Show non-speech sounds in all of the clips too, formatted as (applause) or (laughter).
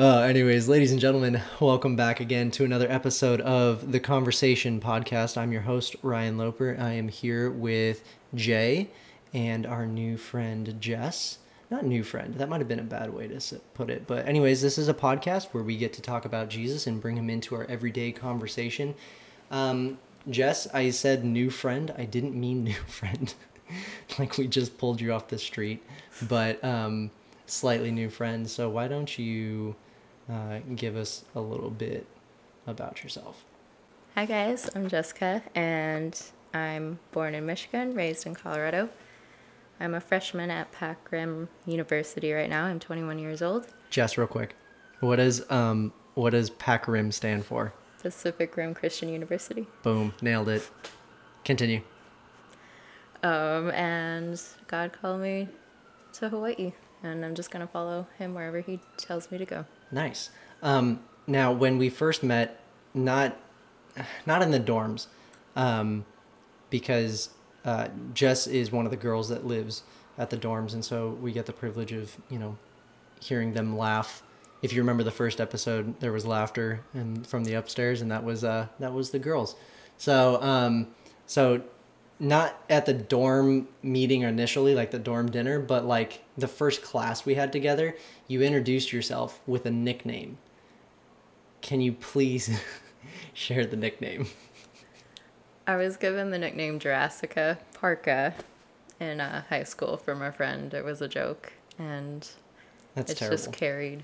Uh, anyways, ladies and gentlemen, welcome back again to another episode of the Conversation Podcast. I'm your host, Ryan Loper. I am here with Jay and our new friend, Jess. Not new friend, that might have been a bad way to put it. But, anyways, this is a podcast where we get to talk about Jesus and bring him into our everyday conversation. Um, Jess, I said new friend. I didn't mean (laughs) new friend. (laughs) like we just pulled you off the street, but um, slightly new friend. So, why don't you uh, give us a little bit about yourself? Hi guys, I'm Jessica and I'm born in Michigan, raised in Colorado. I'm a freshman at Pac Rim University right now. I'm 21 years old. Jess, real quick, what does um what does PACRIM stand for? Pacific Rim Christian University. Boom, nailed it. Continue. Um, and God called me to Hawaii, and I'm just gonna follow Him wherever He tells me to go. Nice. Um, now, when we first met, not not in the dorms, um, because uh, Jess is one of the girls that lives at the dorms, and so we get the privilege of you know hearing them laugh. If you remember the first episode, there was laughter and from the upstairs, and that was uh, that was the girls. So um, so not at the dorm meeting initially, like the dorm dinner, but like the first class we had together, you introduced yourself with a nickname. Can you please (laughs) share the nickname? I was given the nickname Jurassica Parker in uh, high school from a friend. It was a joke, and That's it's terrible. just carried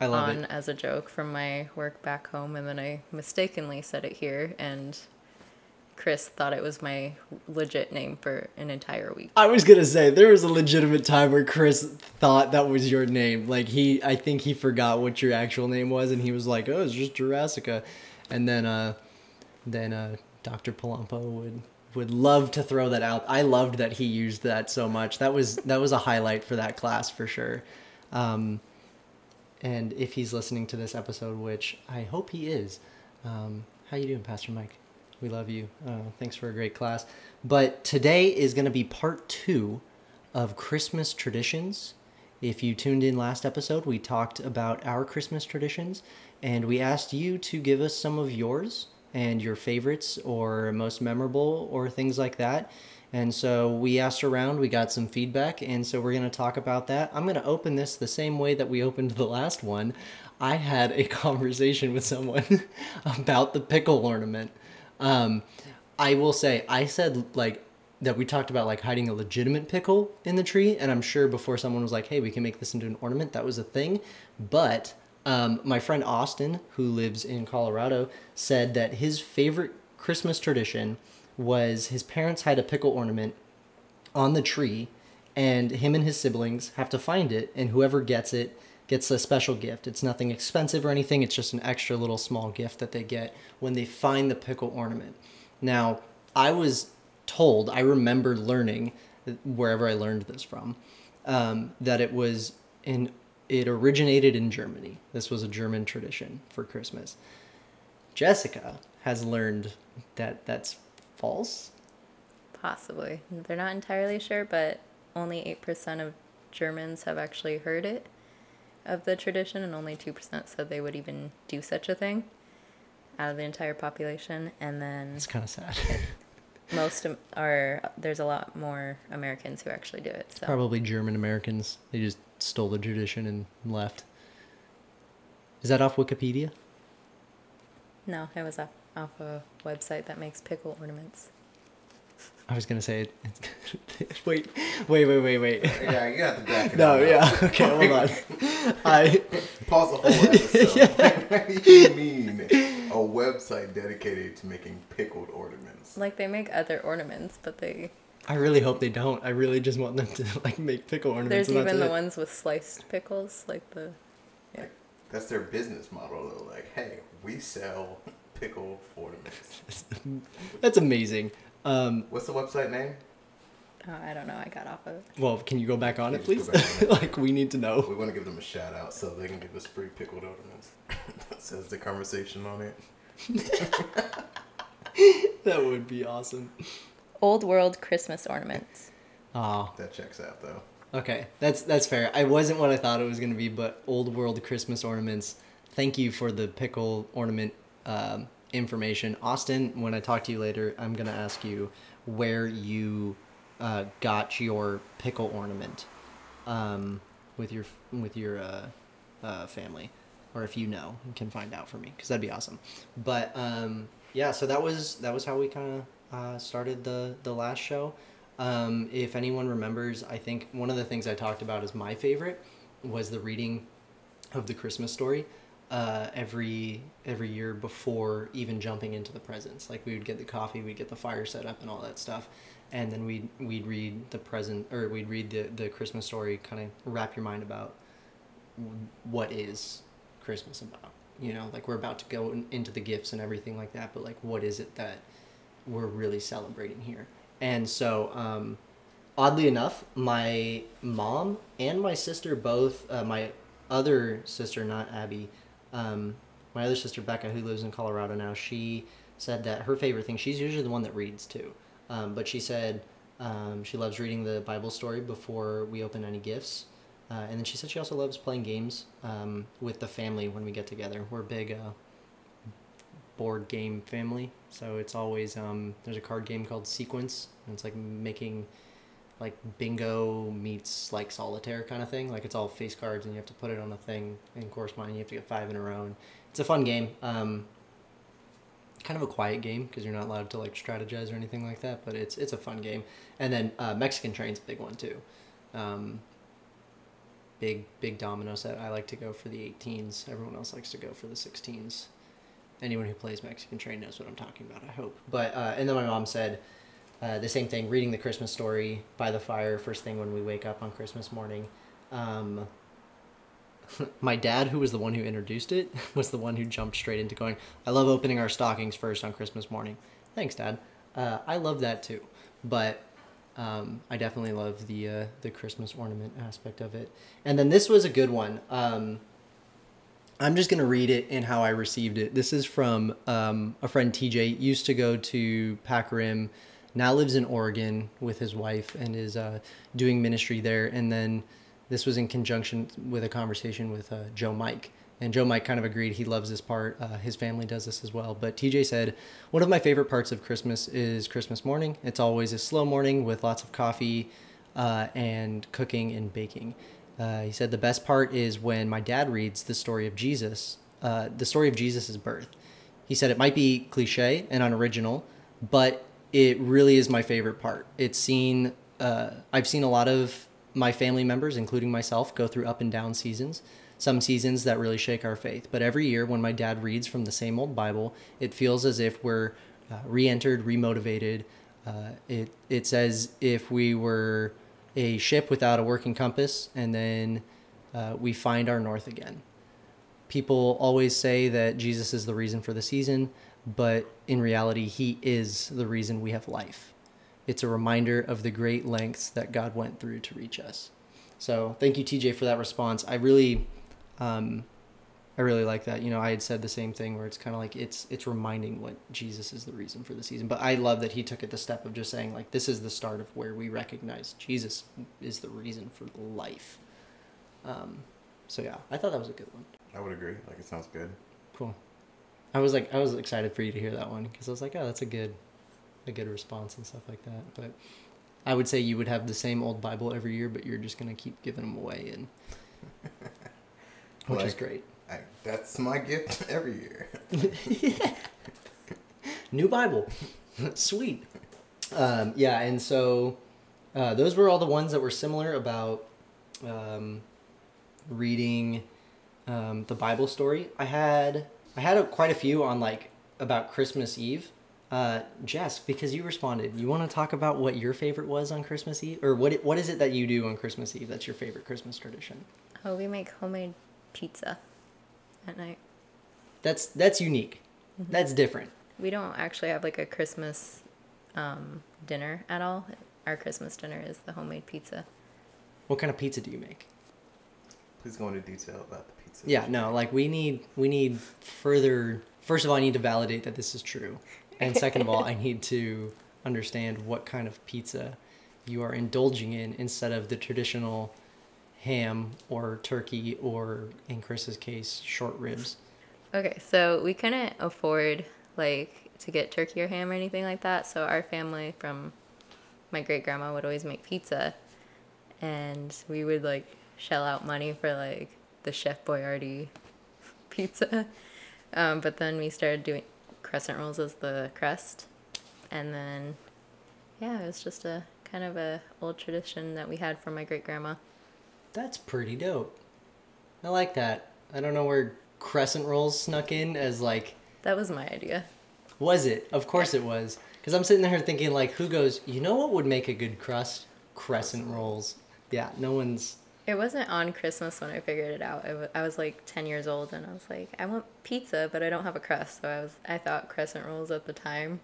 I love on it. as a joke from my work back home, and then I mistakenly said it here, and Chris thought it was my legit name for an entire week. I was gonna say there was a legitimate time where Chris thought that was your name. Like he, I think he forgot what your actual name was, and he was like, "Oh, it's just Jurassica," and then, uh, then uh, Dr. Palumpo would would love to throw that out. I loved that he used that so much. That was that was a highlight for that class for sure. Um, and if he's listening to this episode, which I hope he is, um, how you doing, Pastor Mike? We love you. Uh, thanks for a great class. But today is going to be part two of Christmas traditions. If you tuned in last episode, we talked about our Christmas traditions, and we asked you to give us some of yours and your favorites or most memorable or things like that. And so we asked around, we got some feedback, and so we're going to talk about that. I'm going to open this the same way that we opened the last one. I had a (laughs) conversation with someone (laughs) about the pickle ornament. Um, I will say, I said like that we talked about like hiding a legitimate pickle in the tree, and I'm sure before someone was like, "Hey, we can make this into an ornament," that was a thing. But um, my friend Austin, who lives in Colorado, said that his favorite Christmas tradition was his parents had a pickle ornament on the tree, and him and his siblings have to find it, and whoever gets it gets a special gift. It's nothing expensive or anything, it's just an extra little small gift that they get when they find the pickle ornament. Now, I was told, I remember learning, wherever I learned this from, um, that it was in, it originated in Germany. This was a German tradition for Christmas. Jessica has learned that that's false. Possibly. They're not entirely sure, but only 8% of Germans have actually heard it of the tradition, and only 2% said they would even do such a thing out of the entire population. And then It's kind (laughs) of sad. most are, there's a lot more Americans who actually do it. So Probably German Americans. They just stole the tradition and left. Is that off Wikipedia? no, it was off, off a website that makes pickle ornaments. I was gonna say (laughs) wait, wait, wait, wait, wait. Yeah, you have to back it No, up. yeah. Okay, hold on. (laughs) I Pause the whole episode. (laughs) what do you mean a website dedicated to making pickled ornaments? Like they make other ornaments, but they I really hope they don't. I really just want them to like make pickle ornaments. there's and that's even the it. ones with sliced pickles, like the yeah. That's their business model, though. Like, hey, we sell pickled ornaments. That's amazing. Um, What's the website name? Oh, I don't know. I got off of it. well, can you go back on it, please? just go back on (laughs) like we need to know. We want to give them a shout out so they can give us free pickled ornaments. Says the conversation on it. (laughs) That would be awesome. Old world Christmas ornaments. Ah, That checks out though. Okay, that's that's fair. I wasn't what I thought it was gonna be, but old world Christmas ornaments. Thank you for the pickle ornament um, information, Austin. When I talk to you later, I'm gonna ask you where you uh, got your pickle ornament um, with your with your uh, uh, family, or if you know, you can find out for me because that'd be awesome. But um, yeah, so that was that was how we kind of uh, started the the last show. Um, if anyone remembers, I think one of the things I talked about as my favorite was the reading of the Christmas story uh, every every year before even jumping into the presents. Like we would get the coffee, we'd get the fire set up and all that stuff, and then we'd we'd read the present or we'd read the the Christmas story. Kind of wrap your mind about what is Christmas about. You know, like we're about to go in- into the gifts and everything like that, but like what is it that we're really celebrating here? And so, um, oddly enough, my mom and my sister both, uh, my other sister, not Abby, um, my other sister Becca, who lives in Colorado now, she said that her favorite thing, she's usually the one that reads too, um, but she said um, she loves reading the Bible story before we open any gifts. Uh, and then she said she also loves playing games um, with the family when we get together. We're a big uh, board game family, so it's always um, there's a card game called Sequence, and it's like making like bingo meets like solitaire kind of thing. Like it's all face cards, and you have to put it on a thing and corresponding. You have to get five in a row. And it's a fun game. Um, kind of a quiet game because you're not allowed to like strategize or anything like that. But it's it's a fun game. And then uh, Mexican Train's a big one too. Um, big big domino set. I like to go for the 18s. Everyone else likes to go for the 16s. Anyone who plays Mexican Train knows what I'm talking about. I hope. But uh, and then my mom said uh, the same thing. Reading the Christmas story by the fire first thing when we wake up on Christmas morning. Um, (laughs) my dad, who was the one who introduced it, (laughs) was the one who jumped straight into going. I love opening our stockings first on Christmas morning. Thanks, Dad. Uh, I love that too, but um, I definitely love the uh, the Christmas ornament aspect of it. And then this was a good one. Um, I'm just gonna read it and how I received it. This is from um, a friend TJ. Used to go to Pac Rim, now lives in Oregon with his wife and is uh, doing ministry there. And then this was in conjunction with a conversation with uh, Joe Mike. And Joe Mike kind of agreed he loves this part. Uh, his family does this as well. But TJ said, One of my favorite parts of Christmas is Christmas morning. It's always a slow morning with lots of coffee uh, and cooking and baking. Uh, he said, The best part is when my dad reads the story of Jesus, uh, the story of Jesus' birth. He said, It might be cliche and unoriginal, but it really is my favorite part. It's seen, uh, I've seen a lot of my family members, including myself, go through up and down seasons. Some seasons that really shake our faith. But every year, when my dad reads from the same old Bible, it feels as if we're uh, re entered, remotivated. Uh, it, it's as if we were a ship without a working compass, and then uh, we find our north again. People always say that Jesus is the reason for the season, but in reality, he is the reason we have life. It's a reminder of the great lengths that God went through to reach us. So thank you, TJ, for that response. I really, um, I really like that. You know, I had said the same thing where it's kind of like it's it's reminding what Jesus is the reason for the season. But I love that he took it the step of just saying like this is the start of where we recognize Jesus is the reason for life. Um, so yeah, I thought that was a good one. I would agree. Like it sounds good. Cool. I was like I was excited for you to hear that one because I was like, oh, that's a good, a good response and stuff like that. But I would say you would have the same old Bible every year, but you're just gonna keep giving them away, and (laughs) which is great. I, that's my gift (laughs) every year. (laughs) New Bible, sweet. Um, yeah, and so uh, those were all the ones that were similar about um, reading um, the Bible story. I had I had a, quite a few on like about Christmas Eve. Uh, Jess, because you responded, you want to talk about what your favorite was on Christmas Eve, or what? What is it that you do on Christmas Eve? That's your favorite Christmas tradition. Oh, we make homemade pizza at night. That's that's unique. That's different. We don't actually have like a Christmas um, dinner at all. Our Christmas dinner is the homemade pizza. What kind of pizza do you make? Please go into detail about the pizza. Yeah, no, like we need we need further first of all I need to validate that this is true. And second of all, I need to understand what kind of pizza you are indulging in instead of the traditional ham or turkey or, in Chris's case, short ribs. Okay, so we couldn't afford like to get turkey or ham or anything like that. So our family from my great grandma would always make pizza, and we would like shell out money for like the Chef Boyardee pizza. Um, but then we started doing crescent rolls as the crust, and then yeah, it was just a kind of a old tradition that we had from my great grandma. That's pretty dope. I like that. I don't know where crescent rolls snuck in as like That was my idea. was it? Of course it was. Cuz I'm sitting there thinking like who goes, "You know what would make a good crust? Crescent rolls." Yeah, no one's It wasn't on Christmas when I figured it out. I wa- I was like 10 years old and I was like, I want pizza, but I don't have a crust. So I was I thought crescent rolls at the time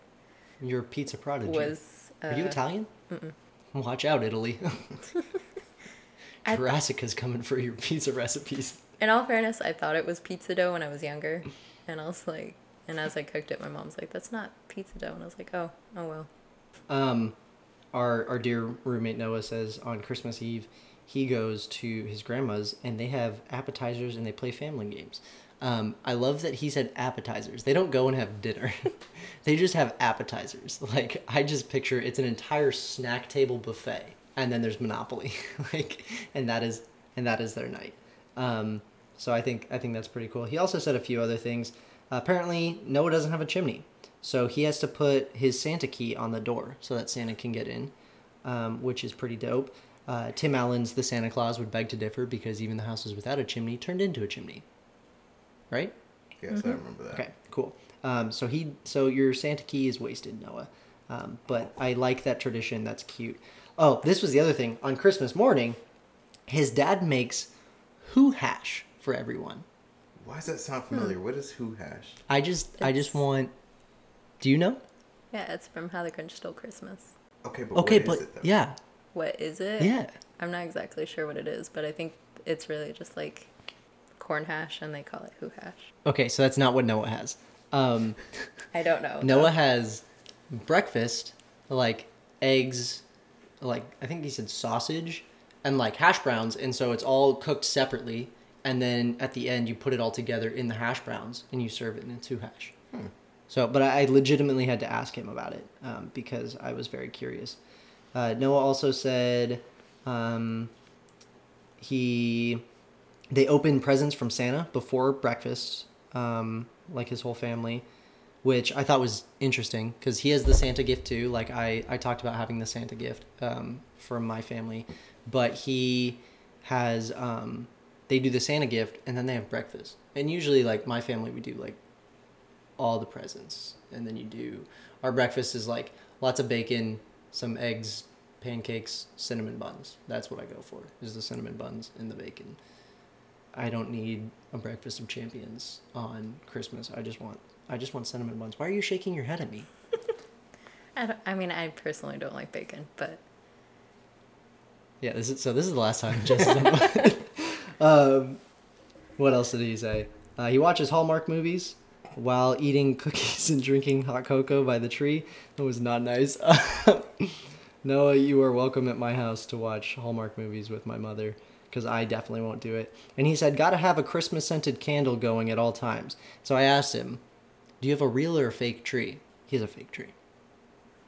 your pizza prodigy. was uh, Are you Italian? Mm-mm. Watch out, Italy. (laughs) (laughs) I- Jurassica's coming for your pizza recipes. In all fairness, I thought it was pizza dough when I was younger. And I was like and as I cooked it, my mom's like, "That's not pizza dough." And I was like, "Oh, oh well." Um, our our dear roommate Noah says on Christmas Eve, he goes to his grandma's and they have appetizers and they play family games. Um, I love that he said appetizers. They don't go and have dinner. (laughs) they just have appetizers. (laughs) Like I just picture it's an entire snack table buffet, and then there's Monopoly, (laughs) like, and that is and that is their night. Um, so I think I think that's pretty cool. He also said a few other things. apparently, Noah doesn't have a chimney, so he has to put his Santa key on the door so that Santa can get in, um, which is pretty dope. Uh, Tim Allen's The Santa Clause would beg to differ because even the houses without a chimney turned into a chimney. Right? Yes, I remember that. Okay, cool. Um, so he, so your Santa key is wasted, Noah. Um, but I like that tradition. That's cute. Oh, this was the other thing. On Christmas morning, his dad makes who hash for everyone. Why does that sound familiar? What is Who Hash? I just, I just want. Do you know? Yeah, it's from How the Grinch Stole Christmas. Okay, but Okay, what is but it though? yeah, What is it? yeah. I'm not exactly sure what it is, but I think it's really just like corn hash and they call it who hash. Okay, so that's not what Noah has. Um, (laughs) I don't know. Noah has breakfast, like eggs, like I think he said sausage, and like hash browns, and so it's all cooked separately. And then at the end, you put it all together in the hash browns, and you serve it in a two hash. So, but I I legitimately had to ask him about it um, because I was very curious. Uh, Noah also said um, he they open presents from Santa before breakfast, um, like his whole family, which I thought was interesting because he has the Santa gift too. Like I, I talked about having the Santa gift um, from my family, but he has um, they do the Santa gift and then they have breakfast. And usually, like my family, we do like all the presents, and then you do our breakfast is like lots of bacon, some eggs, pancakes, cinnamon buns. That's what I go for. Is the cinnamon buns and the bacon. I don't need a breakfast of champions on Christmas. I just want I just want cinnamon buns. Why are you shaking your head at me? (laughs) I, I mean, I personally don't like bacon, but Yeah, this is so. This is the last time Justin. (laughs) um, what else did he say? Uh, he watches Hallmark movies while eating (laughs) cookies and drinking hot cocoa by the tree. That was not nice. (laughs) Noah, you are welcome at my house to watch Hallmark movies with my mother because I definitely won't do it. And he said, "Gotta have a Christmas scented candle going at all times." So I asked him, "Do you have a real or a fake tree?" He has a fake tree.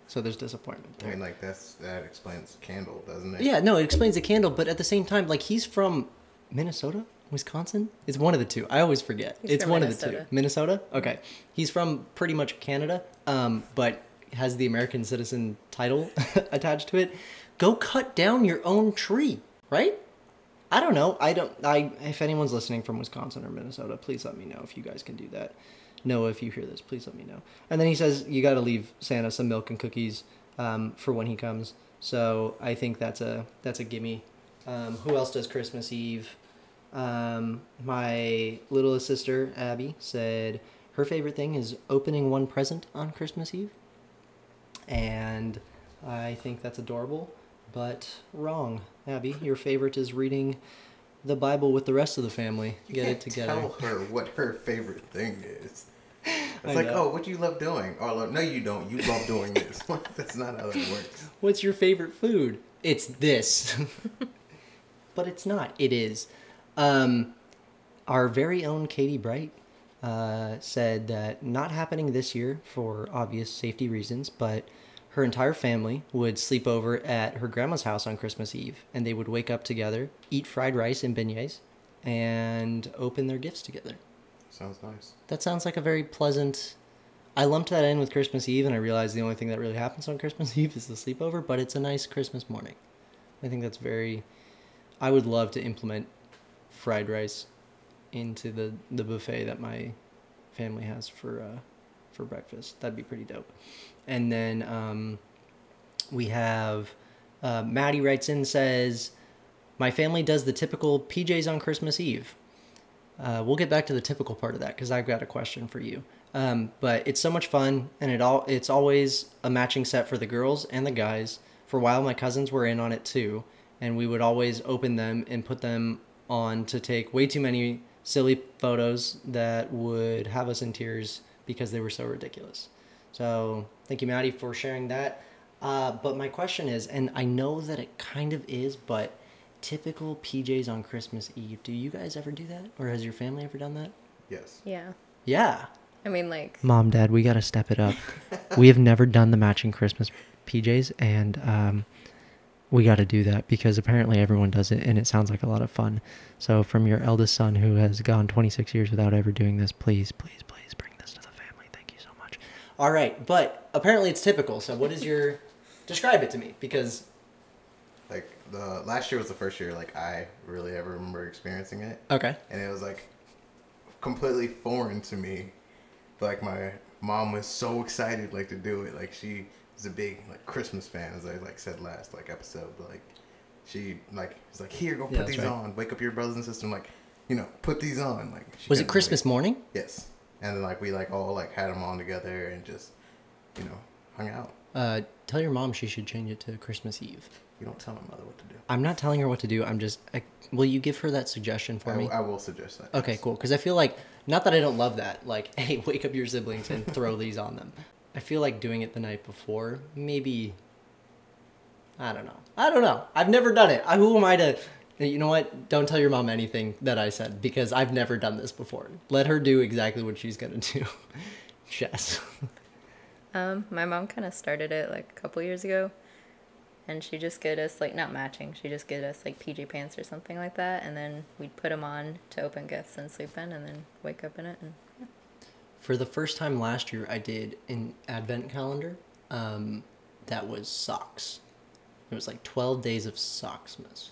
So there's disappointment I mean, like that's that explains candle, doesn't it? Yeah, no, it explains the candle, but at the same time, like he's from Minnesota, Wisconsin. It's one of the two. I always forget. He's it's one of the two. Minnesota. Okay, he's from pretty much Canada, um, but has the American citizen title (laughs) attached to it. Go cut down your own tree, right? I don't know. I don't. I if anyone's listening from Wisconsin or Minnesota, please let me know if you guys can do that. Noah, if you hear this, please let me know. And then he says you got to leave Santa some milk and cookies um, for when he comes. So I think that's a that's a gimme. Um, who else does Christmas Eve? Um, my littlest sister Abby said her favorite thing is opening one present on Christmas Eve, and I think that's adorable, but wrong. Abby, your favorite is reading the Bible with the rest of the family. You Get it together. Tell her what her favorite thing is. (laughs) I It's like, know. oh, what do you love doing? Or like, no, you don't. You love doing this. (laughs) That's not how that works. What's your favorite food? It's this. (laughs) but it's not. It is. Um, our very own Katie Bright uh, said that not happening this year for obvious safety reasons, but her entire family would sleep over at her grandma's house on Christmas Eve, and they would wake up together, eat fried rice and beignets, and open their gifts together. Sounds nice. That sounds like a very pleasant. I lumped that in with Christmas Eve, and I realized the only thing that really happens on Christmas (laughs) Eve is the sleepover, but it's a nice Christmas morning. I think that's very. I would love to implement fried rice into the, the buffet that my family has for uh, for breakfast. That'd be pretty dope. And then um, we have uh, Maddie writes in says, "My family does the typical PJs on Christmas Eve." Uh, we'll get back to the typical part of that because I've got a question for you. Um, but it's so much fun, and it all it's always a matching set for the girls and the guys. For a while, my cousins were in on it too, and we would always open them and put them on to take way too many silly photos that would have us in tears because they were so ridiculous. So thank you, Maddie, for sharing that. Uh, but my question is, and I know that it kind of is, but typical PJs on Christmas Eve. Do you guys ever do that, or has your family ever done that? Yes. Yeah. Yeah. I mean, like, Mom, Dad, we gotta step it up. we have never done the matching Christmas PJs, and um, we got to do that because apparently everyone does it, and it sounds like a lot of fun. So, from your eldest son who has gone 26 years without ever doing this, please, please, please bring this to the family. Thank you so much. All right, but apparently it's typical. So, what is your describe it to me? Because Like the last year was the first year like I really ever remember experiencing it, okay, and it was like completely foreign to me. Like my mom was so excited like to do it. Like she was a big like Christmas fan, as I like said last like episode. But like she like was like here go put that's these right. on. Wake up your brothers and sisters. I'm like you know put these on. Like she was it Christmas like- morning? Yes, and then like we like all like had them on together and just you know hung out. Uh, tell your mom she should change it to Christmas Eve. You don't tell my mother what to do. I'm not telling her what to do. I'm just. I, will you give her that suggestion for I, me? I will suggest that. Okay, yes. cool. Because I feel like, not that I don't love that, like, (laughs) hey, wake up your siblings and throw these on them. I feel like doing it the night before, maybe. I don't know. I don't know. I've never done it. I, who am I to. You know what? Don't tell your mom anything that I said because I've never done this before. Let her do exactly what she's going to do. (laughs) Jess. um, my mom kind of started it like a couple years ago, and she just get us like not matching. She just get us like PJ pants or something like that, and then we'd put them on to open gifts and sleep in, and then wake up in it. And For the first time last year, I did an advent calendar um, that was socks. It was like 12 days of Socksmas.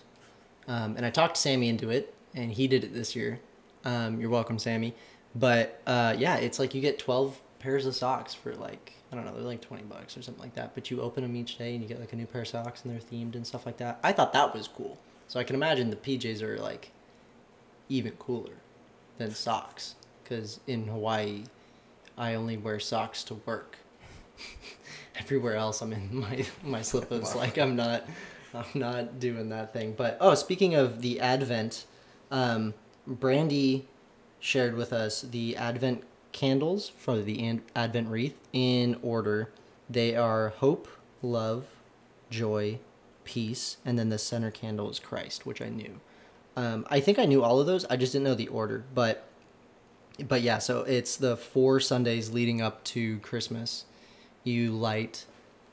Um, and I talked Sammy into it, and he did it this year. Um, you're welcome, Sammy. But uh, yeah, it's like you get 12 pairs of socks for like, I don't know, they're like 20 bucks or something like that. But you open them each day and you get like a new pair of socks and they're themed and stuff like that. I thought that was cool. So I can imagine the PJs are like even cooler than socks. Because in Hawaii, I only wear socks to work. (laughs) Everywhere else, I'm in (laughs) my my slippers. Wow. Like I'm not, I'm not doing that thing. But oh, speaking of the Advent, um, Brandy shared with us the Advent candles for the Advent wreath in order. They are hope, love, joy, peace, and then the center candle is Christ, which I knew. Um, I think I knew all of those. I just didn't know the order, but but yeah, so it's the four Sundays leading up to Christmas. You light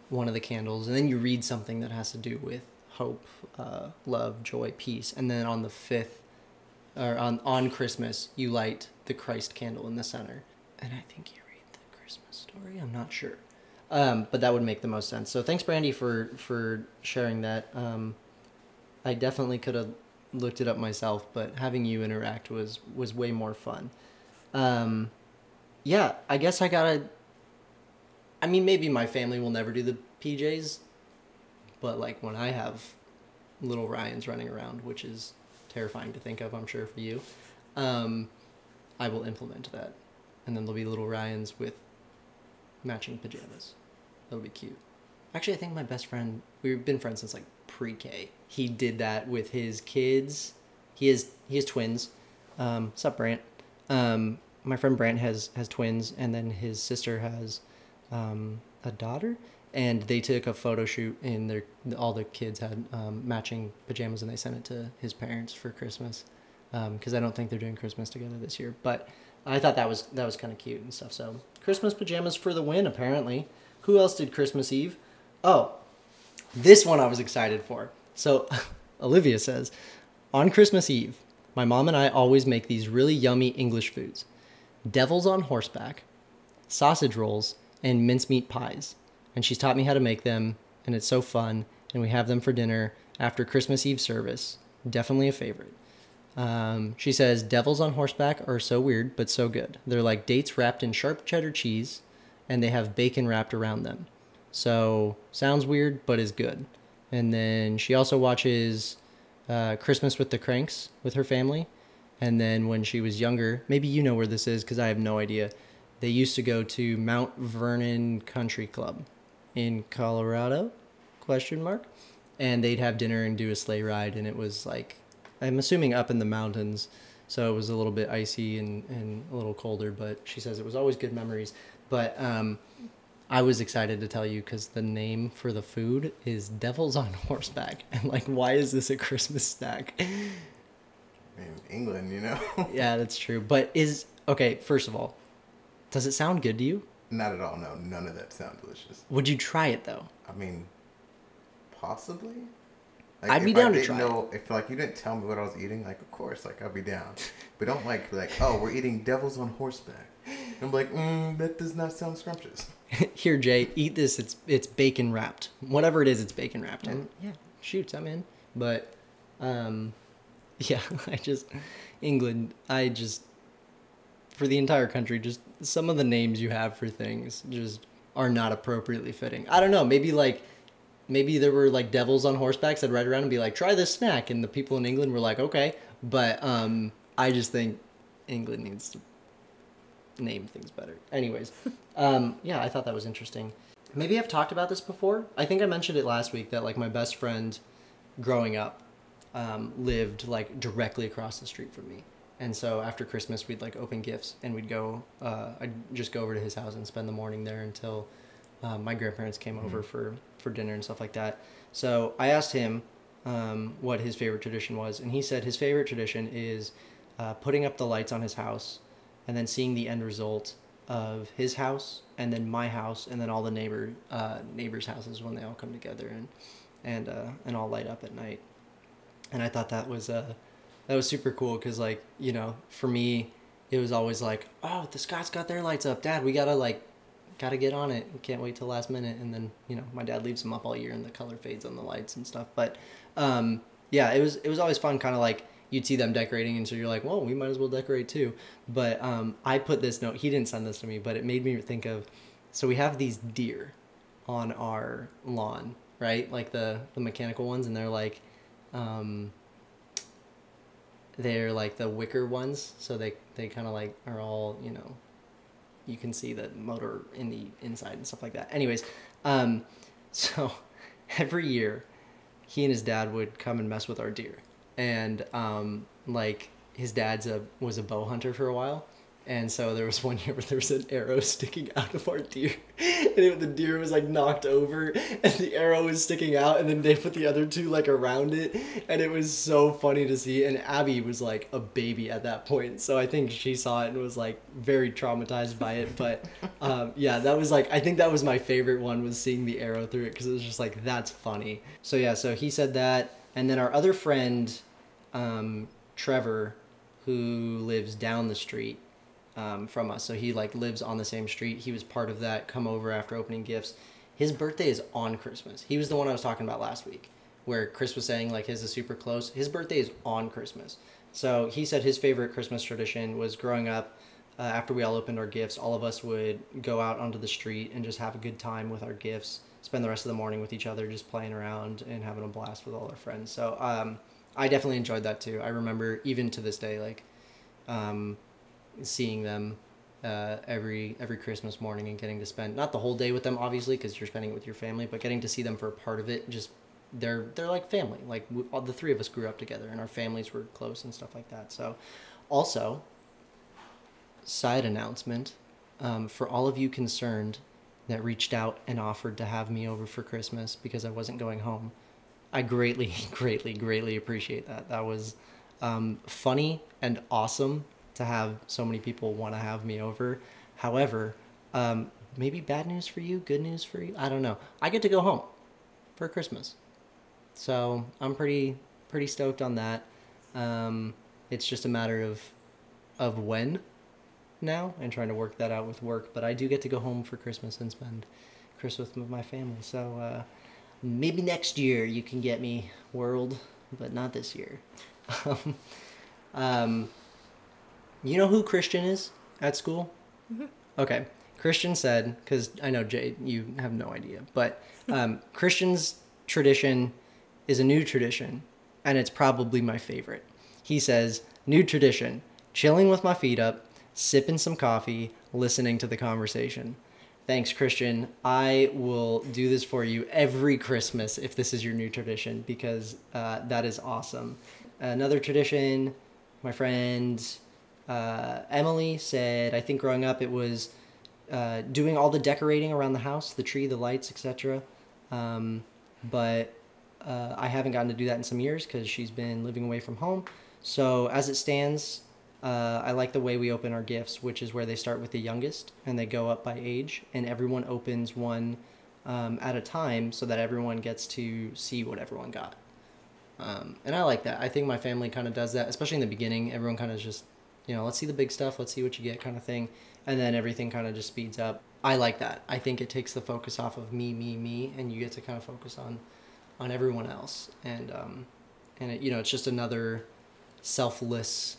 one of the candles, and then you read something that has to do with hope, uh, love, joy, peace, and then on the fifth, or on on Christmas, you light the Christ candle in the center, and I think you read the Christmas story. I'm not sure, um, but that would make the most sense. So thanks, Brandy, for for sharing that. Um, I definitely could have looked it up myself, but having you interact was was way more fun. Um, yeah, I guess I gotta. I mean, maybe my family will never do the PJs, but like when I have little Ryans running around, which is terrifying to think of, I'm sure for you, um, I will implement that, and then there'll be little Ryans with matching pajamas. That'll be cute. Actually, I think my best friend, we've been friends since like pre-K. He did that with his kids. He has he has twins. Um, sup, Brant? Um, my friend Brant has has twins, and then his sister has um, a daughter, and they took a photo shoot in their all the kids had um, matching pajamas, and they sent it to his parents for Christmas because I don't think they're doing Christmas together this year. But I thought that was that was kind of cute and stuff. So Christmas pajamas for the win, apparently. Who else did Christmas Eve? Oh, this one I was excited for. So (laughs) Olivia says, on Christmas Eve, my mom and I always make these really yummy English foods devils on horseback, sausage rolls, and mincemeat pies. And she's taught me how to make them, and it's so fun. And we have them for dinner after Christmas Eve service. Definitely a favorite. Um, she says, Devils on horseback are so weird, but so good. They're like dates wrapped in sharp cheddar cheese, and they have bacon wrapped around them. So, sounds weird, but is good. And then she also watches uh, Christmas with the Cranks with her family. And then when she was younger, maybe you know where this is because I have no idea. They used to go to Mount Vernon Country Club in Colorado? Question mark. And they'd have dinner and do a sleigh ride, and it was like, I'm assuming up in the mountains, so it was a little bit icy and, and a little colder. But she says it was always good memories. But um, I was excited to tell you because the name for the food is Devils on Horseback. (laughs) And like, why is this a Christmas snack? In England, you know. (laughs) yeah, that's true. But is okay. First of all, does it sound good to you? Not at all. No, none of that sounds delicious. Would you try it though? I mean, possibly. I'd be down I to try it. know, If like you didn't tell me what I was eating, like of course, like I'd be down. But don't like like, oh, we're eating devils on horseback. I'm like, mm, that does not sound scrumptious. (laughs) Here, Jay, eat this. It's it's bacon wrapped. Whatever it is, it's bacon wrapped. And yeah, shoots, I'm in. But, um, (laughs) yeah, I just England. I just for the entire country, just some of the names you have for things just are not appropriately fitting. I don't know. Maybe like maybe there were like devils on horsebacks that ride around and be like, try this snack, and the people in England were like, okay. But um, I just think England needs to name things better. Anyways, um, yeah, I thought that was interesting. Maybe I've talked about this before. I think I mentioned it last week that like my best friend growing up um, lived like directly across the street from me. And so after Christmas, we'd like open gifts and we'd go, uh, I'd just go over to his house and spend the morning there until um, my grandparents came over for, for dinner and stuff like that. So I asked him um, what his favorite tradition was, and he said his favorite tradition is uh, putting up the lights on his house and then seeing the end result of his house and then my house and then all the neighbor uh, neighbors' houses when they all come together and and uh, and all light up at night. And I thought that was uh, that was super cool because like you know for me it was always like oh the Scots got their lights up, Dad we gotta like gotta get on it. Can't wait till last minute. And then you know my dad leaves them up all year and the color fades on the lights and stuff. But um, yeah, it was it was always fun, kind of like you'd see them decorating, and so you're like, well, we might as well decorate too. But um, I put this note. He didn't send this to me, but it made me think of. So we have these deer on our lawn, right? Like the the mechanical ones, and they're like. Um, they're like the wicker ones, so they they kind of like are all you know you can see the motor in the inside and stuff like that. Anyways, um, (laughs) so every year, he and his dad would come and mess with our deer, and um, like his dad's a was a bow hunter for a while, and so there was (laughs) one year where there was an arrow sticking out of our deer, (laughs) and it, the deer was like knocked over, and the arrow was sticking out, and then they put the other two like around it, and it was so funny to see. And Abby was like a baby at that point, so I think she saw it and was like very traumatized by it. But (laughs) um, yeah, that was like I think that was my favorite one was seeing the arrow through it because it was just like that's funny. So yeah, so he said that, and then our other friend, um, Trevor, who lives down the street um, from us. So he like lives on the same street. He was part of that come over after opening gifts. His birthday is on Christmas. He was the one I was talking about last week, where Chris was saying like his is super close. His birthday is on Christmas. So he said his favorite Christmas tradition was growing up. Uh, after we all opened our gifts, all of us would go out onto the street and just have a good time with our gifts. Spend the rest of the morning with each other, just playing around and having a blast with all our friends. So um, I definitely enjoyed that too. I remember even to this day, like um, seeing them uh, every every Christmas morning and getting to spend not the whole day with them, obviously, because you're spending it with your family, but getting to see them for a part of it. Just they're they're like family. Like we, all the three of us grew up together, and our families were close and stuff like that. So, also, side announcement um, for all of you concerned that reached out and offered to have me over for Christmas because I wasn't going home. I greatly, (laughs) greatly, greatly appreciate that. That was um, funny and awesome to have so many people want to have me over. However, um, maybe bad news for you, good news for you. I don't know. I get to go home for Christmas, so I'm pretty pretty stoked on that. Um, it's just a matter of of when now and trying to work that out with work. But I do get to go home for Christmas and spend Christmas with my family. So uh, maybe next year you can get me world, but not this year. (laughs) um, you know who Christian is at school? Okay. Christian said, because I know Jay, you have no idea, but um, (laughs) Christian's tradition is a new tradition, and it's probably my favorite. He says, new tradition, chilling with my feet up, sipping some coffee, listening to the conversation. Thanks, Christian. I will do this for you every Christmas if this is your new tradition because uh, that is awesome. Another tradition, my friend uh, Emily said, I think growing up it was uh, doing all the decorating around the house, the tree, the lights, etc. Um, but uh, I haven't gotten to do that in some years because she's been living away from home. So as it stands, uh, I like the way we open our gifts, which is where they start with the youngest and they go up by age, and everyone opens one um, at a time so that everyone gets to see what everyone got. Um, and I like that. I think my family kind of does that, especially in the beginning. Everyone kind of just, you know, let's see the big stuff, let's see what you get, kind of thing, and then everything kind of just speeds up. I like that. I think it takes the focus off of me, me, me, and you get to kind of focus on, on everyone else, and um, and it, you know, it's just another selfless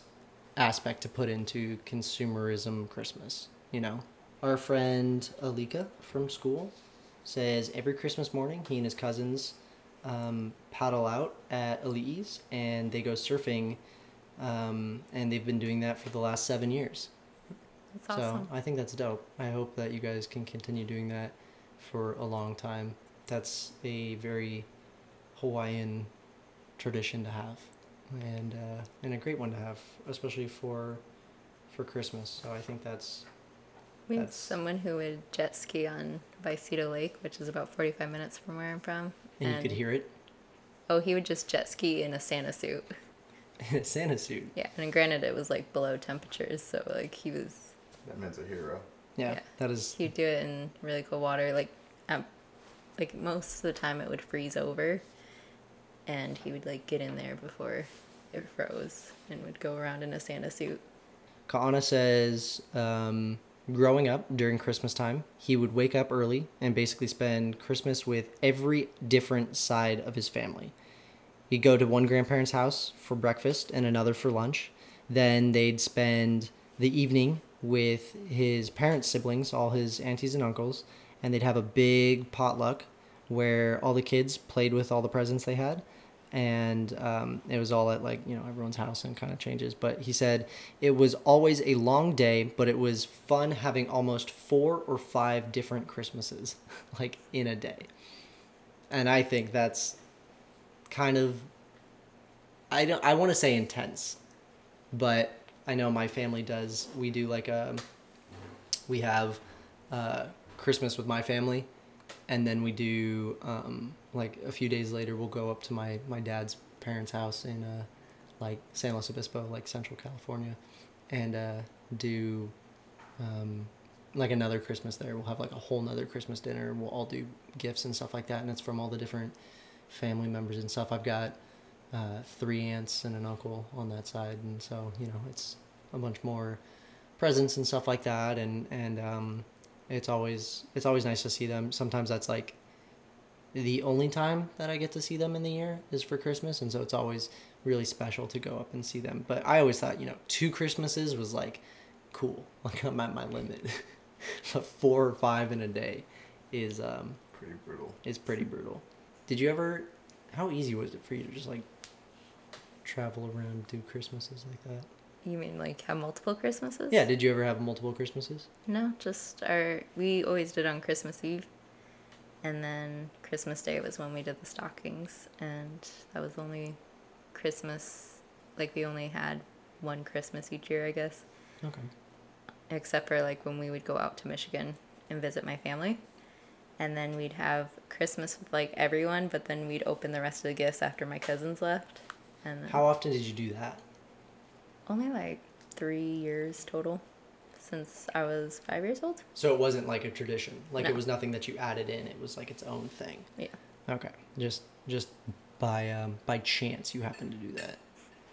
aspect to put into consumerism Christmas. You know, our friend Alika from school says every Christmas morning he and his cousins um, paddle out at Ali's and they go surfing, um, and they've been doing that for the last seven years. That's awesome. So I think that's dope. I hope that you guys can continue doing that for a long time. That's a very Hawaiian tradition to have, and uh, and a great one to have, especially for for Christmas. So I think that's we had That's- someone who would jet ski on Vicito Lake, which is about 45 minutes from where I'm from. and, you could hear it Oh, he would just jet ski in a Santa suit. in (laughs) a Santa suit. Yeah, and granted, it was like below temperatures, so like he was, That man's a hero. Yeah, Yeah. that is. he'd do it in really cold water. Like, um, like most of the time, it would freeze over, and he would like get in there before it froze, and would go around in a Santa suit. Kaana says, um, growing up during Christmas time, he would wake up early and basically spend Christmas with every different side of his family. He'd go to one grandparent's house for breakfast and another for lunch. Then they'd spend the evening with his parents' siblings, all his aunties and uncles, and they'd have a big potluck where all the kids played with all the presents they had and um, it was all at like you know everyone's house and kind of changes. But he said it was always a long day but it was fun having almost four or five different christmases (laughs) like in a day. And i think that's kind of i don't i want to say intense but i know my family does. We do like a we have uh, christmas with my family and then we do um, like a few days later we'll go up to my my dad's parents house in uh, like san luis obispo like central california and uh, do um, like another christmas there. We'll have like a whole nother christmas dinner we'll all do gifts and stuff like that and it's from all the different family members and stuff. I've got uh, three aunts and an uncle on that side and so you know it's a bunch more presents and stuff like that and and um, it's always it's always nice to see them. Sometimes that's like the only time that i get to see them in the year is for christmas and so it's always really special to go up and see them but i always thought you know two christmases was like cool (laughs) like i'm at my limit (laughs) but four or five in a day is um Pretty brutal. is pretty brutal did you ever how easy was it for you to just like travel around do christmases like that You mean like have multiple Christmases? yeah did you ever have multiple christmases No, just our. We always did on Christmas Eve, and then Christmas Day was when we did the stockings, and that was only Christmas. Like we only had one Christmas each year, I guess. okay except for like when we would go out to Michigan and visit my family. And then we'd have Christmas with like everyone, but then we'd open the rest of the gifts after my cousins left. And then How often did you do that? only like three years total since I was five years old. So it wasn't like a tradition. Like it was nothing that you added in. It was like its own thing. Yeah. Okay. Just just by um, by chance you happened to do that.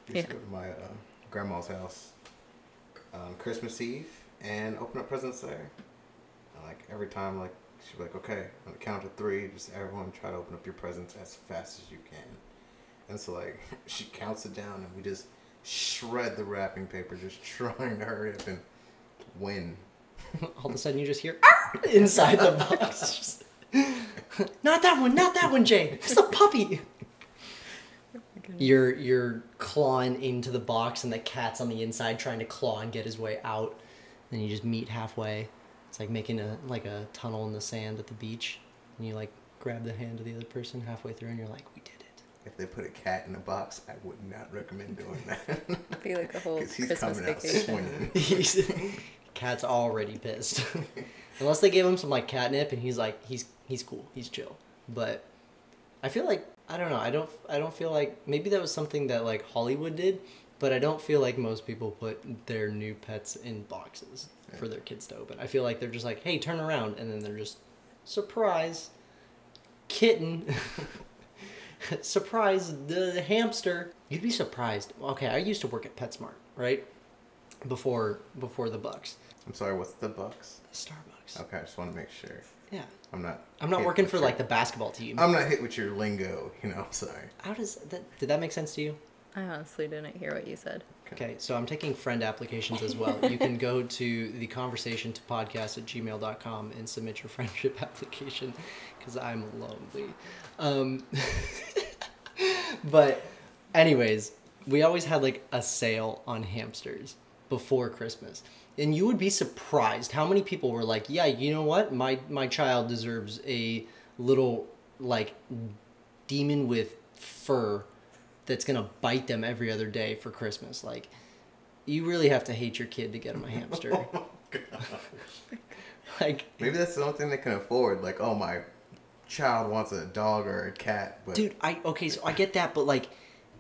Used Yeah. to go to my uh, grandma's house on Christmas Eve and open up presents there. And, like every time, like she'd be like, "Okay, on the count of three, just everyone try to open up your presents as fast as you can." And so like (laughs) she counts it down, and we just shred the wrapping paper, just (laughs) trying to hurry up and win. All of a sudden you just hear inside the box. (laughs) Not that one, not that one, Jay. It's a puppy. You're you're clawing into the box and the cat's on the inside trying to claw and get his way out. Then you just meet halfway. It's like making a like a tunnel in the sand at the beach. And you like grab the hand of the other person halfway through and you're like, We did it. If they put a cat in a box, I would not recommend doing that. It'd be like a whole (laughs) 'Cause he's Christmas coming out vacation. swinging. (laughs) He's cat's already pissed. (laughs) Unless they gave him some like catnip and he's like he's he's cool, he's chill. But I feel like I don't know, I don't I don't feel like maybe that was something that like Hollywood did, but I don't feel like most people put their new pets in boxes for their kids to open. I feel like they're just like, "Hey, turn around." And then they're just surprise kitten. (laughs) surprise the hamster. You'd be surprised. Okay, I used to work at PetSmart, right? Before before the Bucks. I'm sorry, what's the bucks? Starbucks. Okay, I just want to make sure. Yeah. I'm not. I'm not working for your- like the basketball team. I'm not hit with your lingo. You know, (laughs) I'm sorry. How does that did that make sense to you? I honestly didn't hear what you said. Okay, so I'm taking friend applications as well. You can (laughs) go to the conversation to podcast at gmail.com and submit your friendship (laughs) application because I'm lonely. Um, but, anyways, we always had like a sale on hamsters before Christmas. And you would be surprised how many people were like, yeah, you know what? My, my child deserves a little like demon with fur that's gonna bite them every other day for Christmas. Like, you really have to hate your kid to get him a hamster. (laughs) Oh (laughs) like, Maybe that's the only thing they can afford. Like, oh, my child wants a dog or a cat, but dude, I okay, so I get that, but like,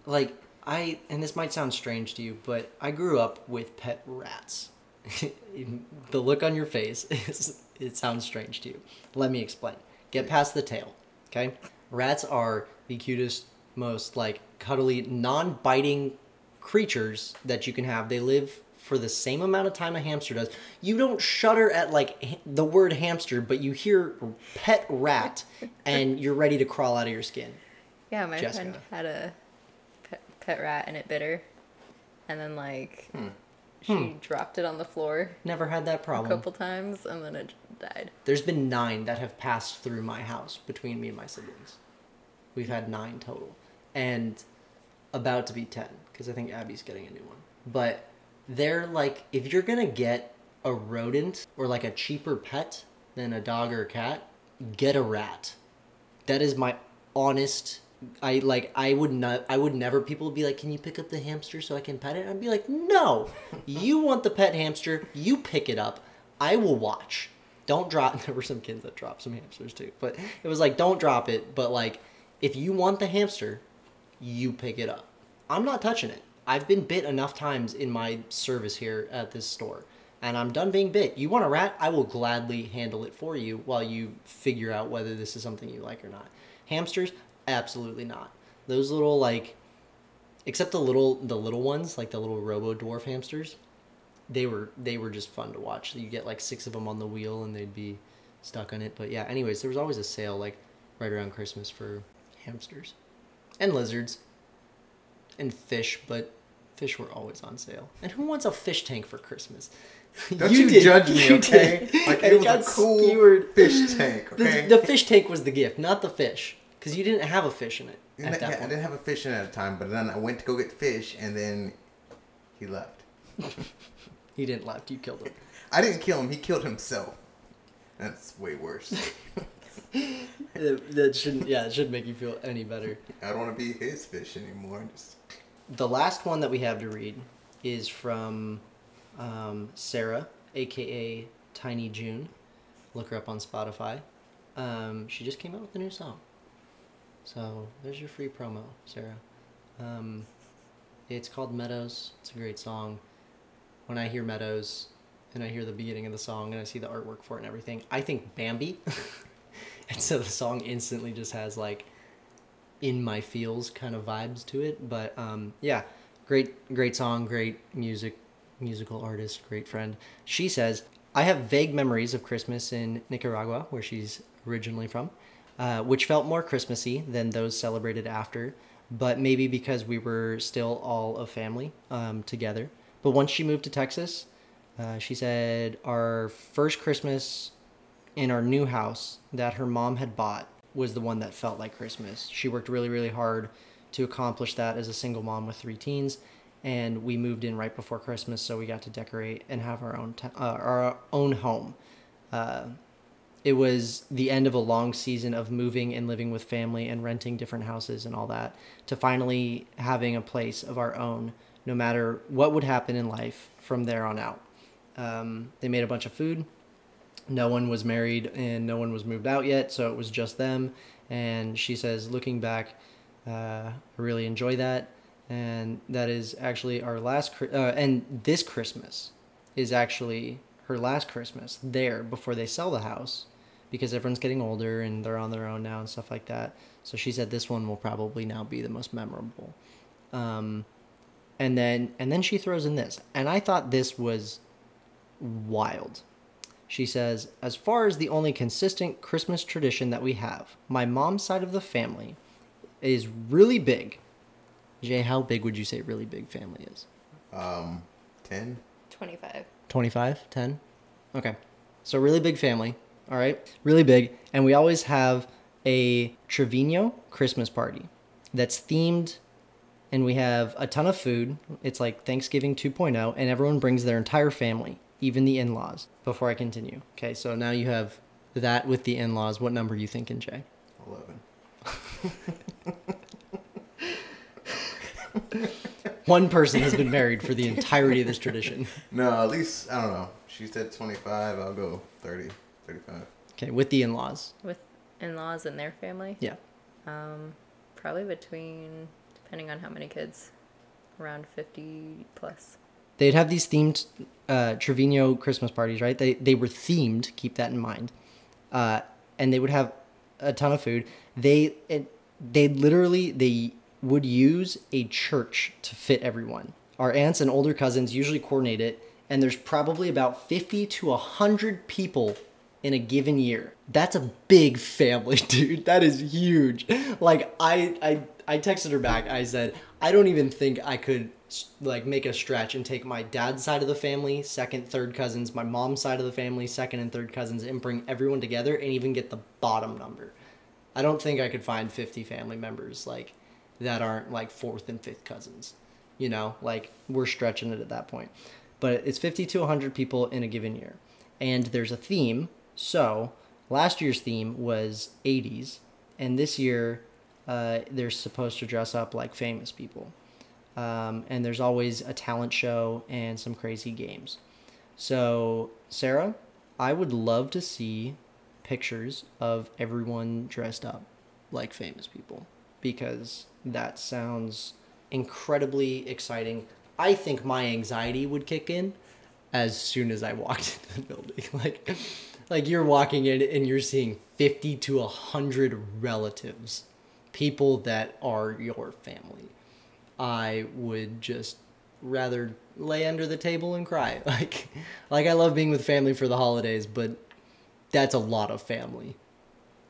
like I and this might sound strange to you, but I grew up with pet rats. (laughs) the look on your face is it sounds strange to you. Let me explain. Get past the tail, okay? Rats are the cutest, most like cuddly, non-biting creatures that you can have. They live for the same amount of time a hamster does. You don't shudder at like the word hamster, but you hear pet rat and you're ready to crawl out of your skin. Yeah, my Jessica. friend had a rat and it bit her. And then, like, hmm. she hmm. dropped it on the floor Never had that problem. a couple times and then it died. There's been nine that have passed through my house between me and my siblings. We've had nine total, and about to be ten because I think Abby's getting a new one. But they're like, if you're gonna get a rodent or like a cheaper pet than a dog or a cat, get a rat. That is my honest. I like. I would not. I would never. People would be like, "Can you pick up the hamster so I can pet it?" I'd be like, "No. you want the pet hamster? You pick it up. I will watch. Don't drop." (laughs) There were some kids that dropped some hamsters too, but it was like, "Don't drop it." But like, if you want the hamster, you pick it up. I'm not touching it. I've been bit enough times in my service here at this store, and I'm done being bit. You want a rat? I will gladly handle it for you while you figure out whether this is something you like or not. Hamsters? Absolutely not. Those little like except the little the little ones, like the little robo dwarf hamsters, they were they were just fun to watch. You get like six of them on the wheel and they'd be stuck on it. But yeah, anyways, there was always a sale like right around Christmas for hamsters and lizards and fish, but fish were always on sale. And who wants a fish tank for Christmas? (laughs) don't you, did, judge me, you okay? did. Like And it was got a cool skewered. fish tank, The- okay? The, fish tank was the gift, not the fish, because you didn't have a fish in it at that- yeah, I didn't have a fish in it at a time, but then I went to go get fish, and then he left. (laughs) He didn't left. You killed him. (laughs) I didn't kill him; he killed himself. That's way worse. (laughs) that, that shouldn't. Yeah, it shouldn't make you feel any better. I don't want to be his fish anymore. Just The last one that we have to read is from um, Sarah aka Tiny June. Look her up on Spotify. Um, she just came out with a new song. So there's your free promo, Sarah. Um, it's called Meadows. It's a great song. When I hear Meadows and I hear the beginning of the song and I see the artwork for it and everything, I think Bambi. (laughs) and so the song instantly just has like in my feels kind of vibes to it. But um, yeah, great, great song, great music, musical artist, great friend. She says, I have vague memories of Christmas in Nicaragua, where she's originally from, uh, which felt more Christmassy than those celebrated after, but maybe because we were still all a family um, together. But once she moved to Texas, uh, she said our first Christmas in our new house that her mom had bought was the one that felt like Christmas. She worked really, really hard to accomplish that as a single mom with three teens. And we moved in right before Christmas, so we got to decorate and have our own t- uh, our own home. Uh, it was the end of a long season of moving and living with family and renting different houses and all that to finally having a place of our own, no matter what would happen in life from there on out. Um, they made a bunch of food. No one was married and no one was moved out yet, so it was just them. And she says, looking back, uh, I really enjoy that. And that is actually our last, uh, and this Christmas is actually her last Christmas there before they sell the house because everyone's getting older and they're on their own now and stuff like that. So she said this one will probably now be the most memorable. Um, and then and then she throws in this, and I thought this was wild. She says, as far as the only consistent Christmas tradition that we have, my mom's side of the family is really big. Jay, how big would you say really big family is? Um, ten. 25. 25, 10? Okay. So really big family. All right. Really big. And we always have a Trevino Christmas party that's themed and we have a ton of food. It's like Thanksgiving 2.0 and everyone brings their entire family, even the in-laws. Before I continue. Okay, so now you have that with the in-laws. What number are you thinking, Jay? Eleven. (laughs) One person has been married for the entirety of this tradition. (laughs) No, at least I don't know. She said twenty-five. I'll go 30, 35. Okay, with the in-laws. With in laws and their family? Yeah. Um, probably between, depending on how many kids, around 50 plus. they'd have these themed uh, Trevino Christmas parties, right? They they were themed. Keep that in mind. Uh, and they would have a ton of food. They it, they literally they would use a church to fit everyone. Our aunts and older cousins usually coordinate it, and there's probably about fifty to hundred people in a given year. That's a big family, (laughs) dude. That is huge. Like I I I texted her back. I said, "I don't even think I could like make a stretch and take my dad's side of the family, second, third cousins, my mom's side of the family, second and third cousins and bring everyone together and even get the bottom number." I don't think I could find 50 family members like that aren't like fourth and fifth cousins. You know, like we're stretching it at that point. But it's 50 to 100 people in a given year. And there's a theme. So last year's theme was 80s. And this year, uh, they're supposed to dress up like famous people. Um, and there's always a talent show and some crazy games. So, Sarah, I would love to see pictures of everyone dressed up like famous people because that sounds incredibly exciting. I think my anxiety would kick in as soon as I walked (laughs) into the building. Like like you're walking in and you're seeing 50 to 100 relatives, people that are your family. I would just rather lay under the table and cry. (laughs) Like like I love being with family for the holidays, but that's a lot of family.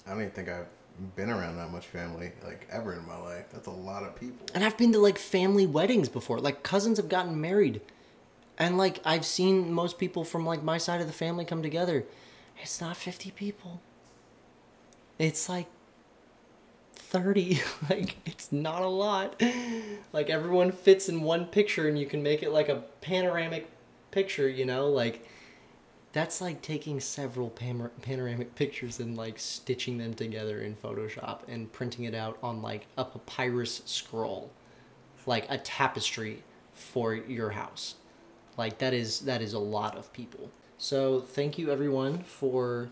I don't even think I've been around that much family like ever in my life. That's a lot of people. And I've been to like family weddings before. Like cousins have gotten married. And like I've seen most people from like my side of the family come together. It's not 50 people. It's like 30. (laughs) like it's not a lot. Like everyone fits in one picture and you can make it like a panoramic picture, you know? Like that's like taking several panoramic pictures and like stitching them together in Photoshop and printing it out on like a papyrus scroll, like a tapestry for your house. Like that is that is a lot of people. So thank you everyone for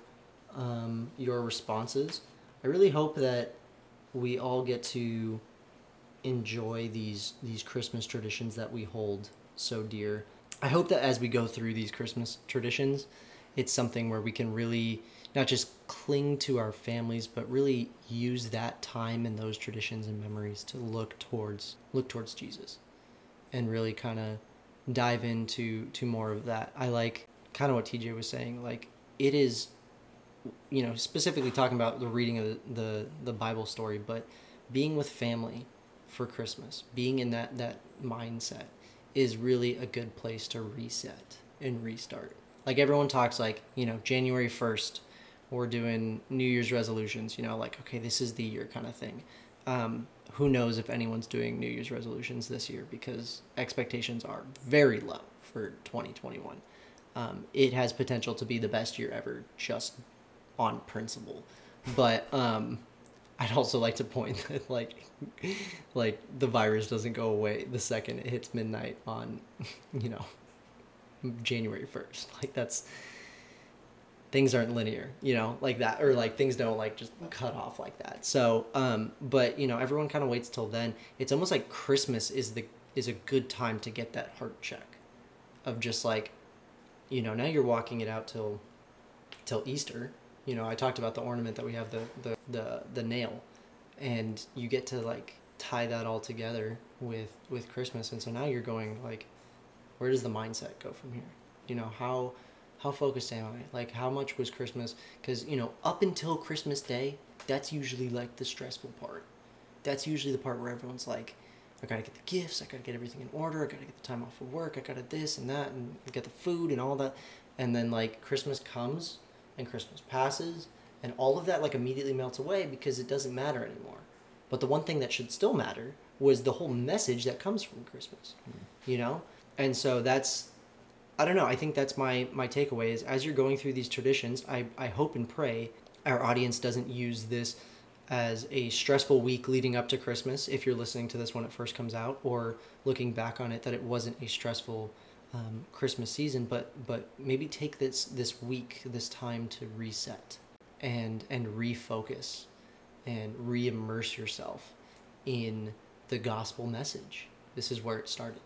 um, your responses. I really hope that we all get to enjoy these these Christmas traditions that we hold so dear. I hope that as we go through these Christmas traditions, it's something where we can really not just cling to our families, but really use that time and those traditions and memories to look towards look towards Jesus, and really kind of dive into to more of that. I like kind of what TJ was saying. Like it is, you know, specifically talking about the reading of the the, the Bible story, but being with family for Christmas, being in that that mindset is really a good place to reset and restart. Like everyone talks like, you know, January 1st, we're doing New Year's resolutions, you know, like, okay, this is the year kind of thing. Um, who knows if anyone's doing New Year's resolutions this year because expectations are very low for 2021. Um, it has potential to be the best year ever just on principle. But um, I'd also like to point (laughs) that like like the virus doesn't go away the second it hits midnight on (laughs) you know January 1st. Like that's things aren't linear, you know, like that or like things don't like just cut off like that. So, um but you know, everyone kind of waits till then. It's almost like Christmas is the is a good time to get that heart check of just like you know, now you're walking it out till till Easter. You know, I talked about the ornament that we have the the the, the nail and you get to like tie that all together with with Christmas and so now you're going like where does the mindset go from here? You know, how how focused am I? Like how much was Christmas cuz you know, up until Christmas day, that's usually like the stressful part. That's usually the part where everyone's like I gotta get the gifts, I gotta get everything in order, I gotta get the time off of work, I gotta this and that and get the food and all that. And then like Christmas comes and Christmas passes and all of that like immediately melts away because it doesn't matter anymore. But the one thing that should still matter was the whole message that comes from Christmas. Hmm. You know? And so that's I don't know, I think that's my my takeaway is as you're going through these traditions, I, I hope and pray our audience doesn't use this as a stressful week leading up to Christmas if you're listening to this when it first comes out or looking back on it that it wasn't a stressful um, Christmas season but but maybe take this this week this time to reset and and refocus and re-immerse yourself in the gospel message. This is where it started.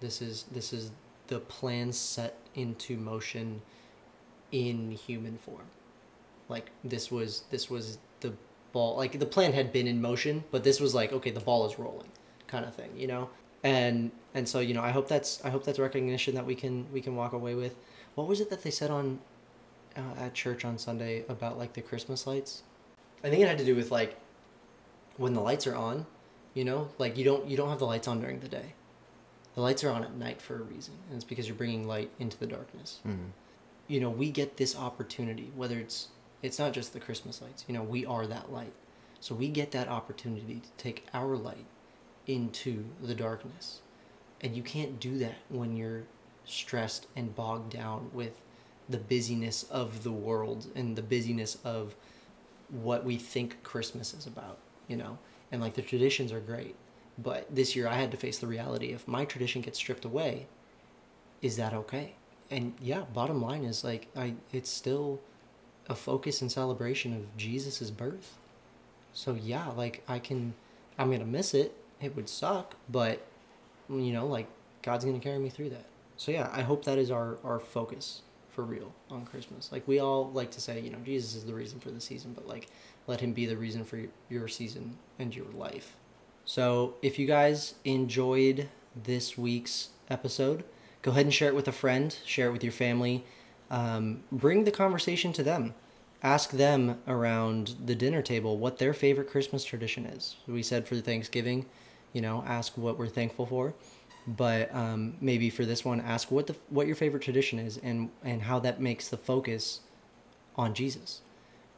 This is this is the plan set into motion in human form. Like this was this was ball like the plan had been in motion but this was like okay the ball is rolling kind of thing you know? And and so you know i hope that's i hope that's recognition that we can we can walk away with. What was it that they said on uh, at church on sunday about like the christmas lights? I think it had to do with like when the lights are on you know? Like you don't you don't have the lights on during the day. The lights are on at night for a reason and it's because you're bringing light into the darkness. Mhm. you know we get this opportunity whether it's it's not just the christmas lights. You know we are that light. So we get that opportunity to take our light into the darkness. And you can't do that when you're stressed and bogged down with the busyness of the world and the busyness of what we think christmas is about you know? And like the traditions are great but this year i had to face the reality if my tradition gets stripped away is that okay? And yeah bottom line is like i it's still a focus and celebration of jesus' birth. So yeah like i can i'm gonna miss it. It would suck but you know like god's gonna carry me through that. So yeah i hope that is our our focus for real on christmas. Like we all like to say you know jesus is the reason for the season but like let him be the reason for your season and your life. So if you guys enjoyed this week's episode, go ahead and share it with a friend, share it with your family. Um, bring the conversation to them. Ask them around the dinner table what their favorite Christmas tradition is. We said for Thanksgiving, you know, ask what we're thankful for. But um, maybe for this one, ask what the what your favorite tradition is and and how that makes the focus on Jesus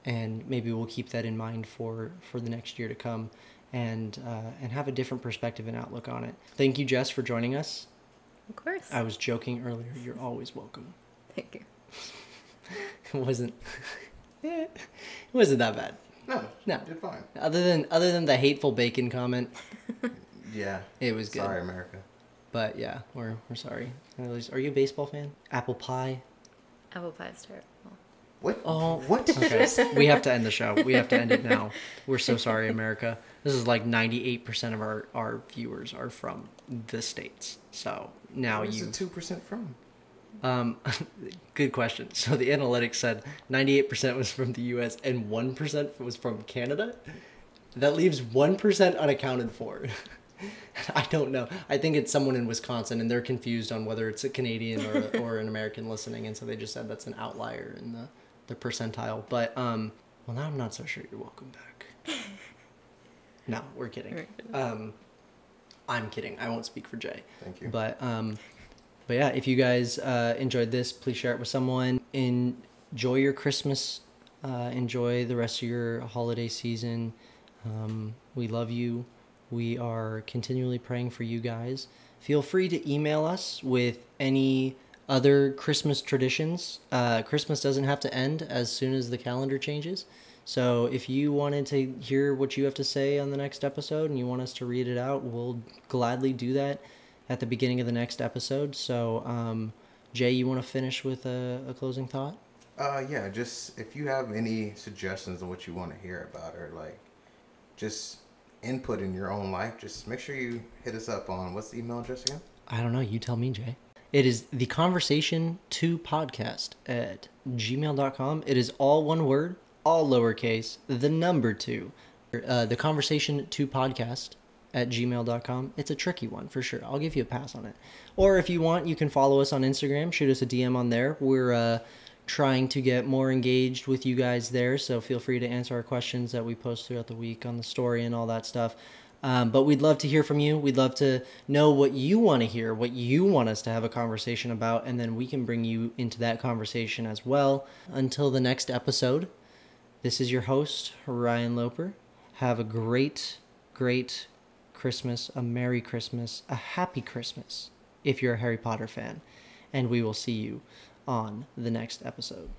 and maybe we'll keep that in mind for for the next year to come and uh, and have a different perspective and outlook on it thank you jess for joining us Of course. i was joking earlier you're always welcome Thank you. (laughs) it wasn't (laughs) it wasn't that bad No, No. you're fine. other than other than the hateful bacon comment (laughs) Yeah. it was good Sorry, America. but yeah we're we're sorry At least- are you a baseball fan apple pie Apple pie is terrible. What? Oh, what? Okay, we have to end the show. We have to end it now. We're so sorry, America. This is like 98% of our, our viewers are from the States. So now Where's you. the two percent from? Um, (laughs) good question. So the analytics said 98% was from the US and 1% was from Canada. That leaves 1% unaccounted for. (laughs) I don't know. I think it's someone in Wisconsin and they're confused on whether it's a Canadian or, (laughs) or an American listening. And so they just said that's an outlier in the, the percentile. But, um, well, now I'm not so sure you're welcome back. No, we're kidding. We're kidding. Um, I'm kidding. I won't speak for Jay. Thank you. But um, but yeah, if you guys uh, enjoyed this, please share it with someone. Enjoy your Christmas. Uh, enjoy the rest of your holiday season. Um, we love you. We are continually praying for you guys. Feel free to email us with any other Christmas traditions. Uh, Christmas doesn't have to end as soon as the calendar changes. So if you wanted to hear what you have to say on the next episode and you want us to read it out, we'll gladly do that at the beginning of the next episode. So, um, Jay, you want to finish with a, a closing thought? Uh, yeah, just if you have any suggestions of what you want to hear about or like just input in your own life, just make sure you hit us up on what's the email address again? I don't know. You tell me, Jay. It is the conversation to podcast at gmail.com. It is all one word, all lowercase, the number two. Uh, the conversation to podcast at gmail.com. It's a tricky one for sure. I'll give you a pass on it. Or if you want, you can follow us on Instagram. Shoot us a DM on there. We're uh, trying to get more engaged with you guys there. So feel free to answer our questions that we post throughout the week on the story and all that stuff. Um, but we'd love to hear from you. We'd love to know what you want to hear, what you want us to have a conversation about, and then we can bring you into that conversation as well. Until the next episode, this is your host, Ryan Loper. Have a great, great Christmas, a Merry Christmas, a Happy Christmas if you're a Harry Potter fan. And we will see you on the next episode.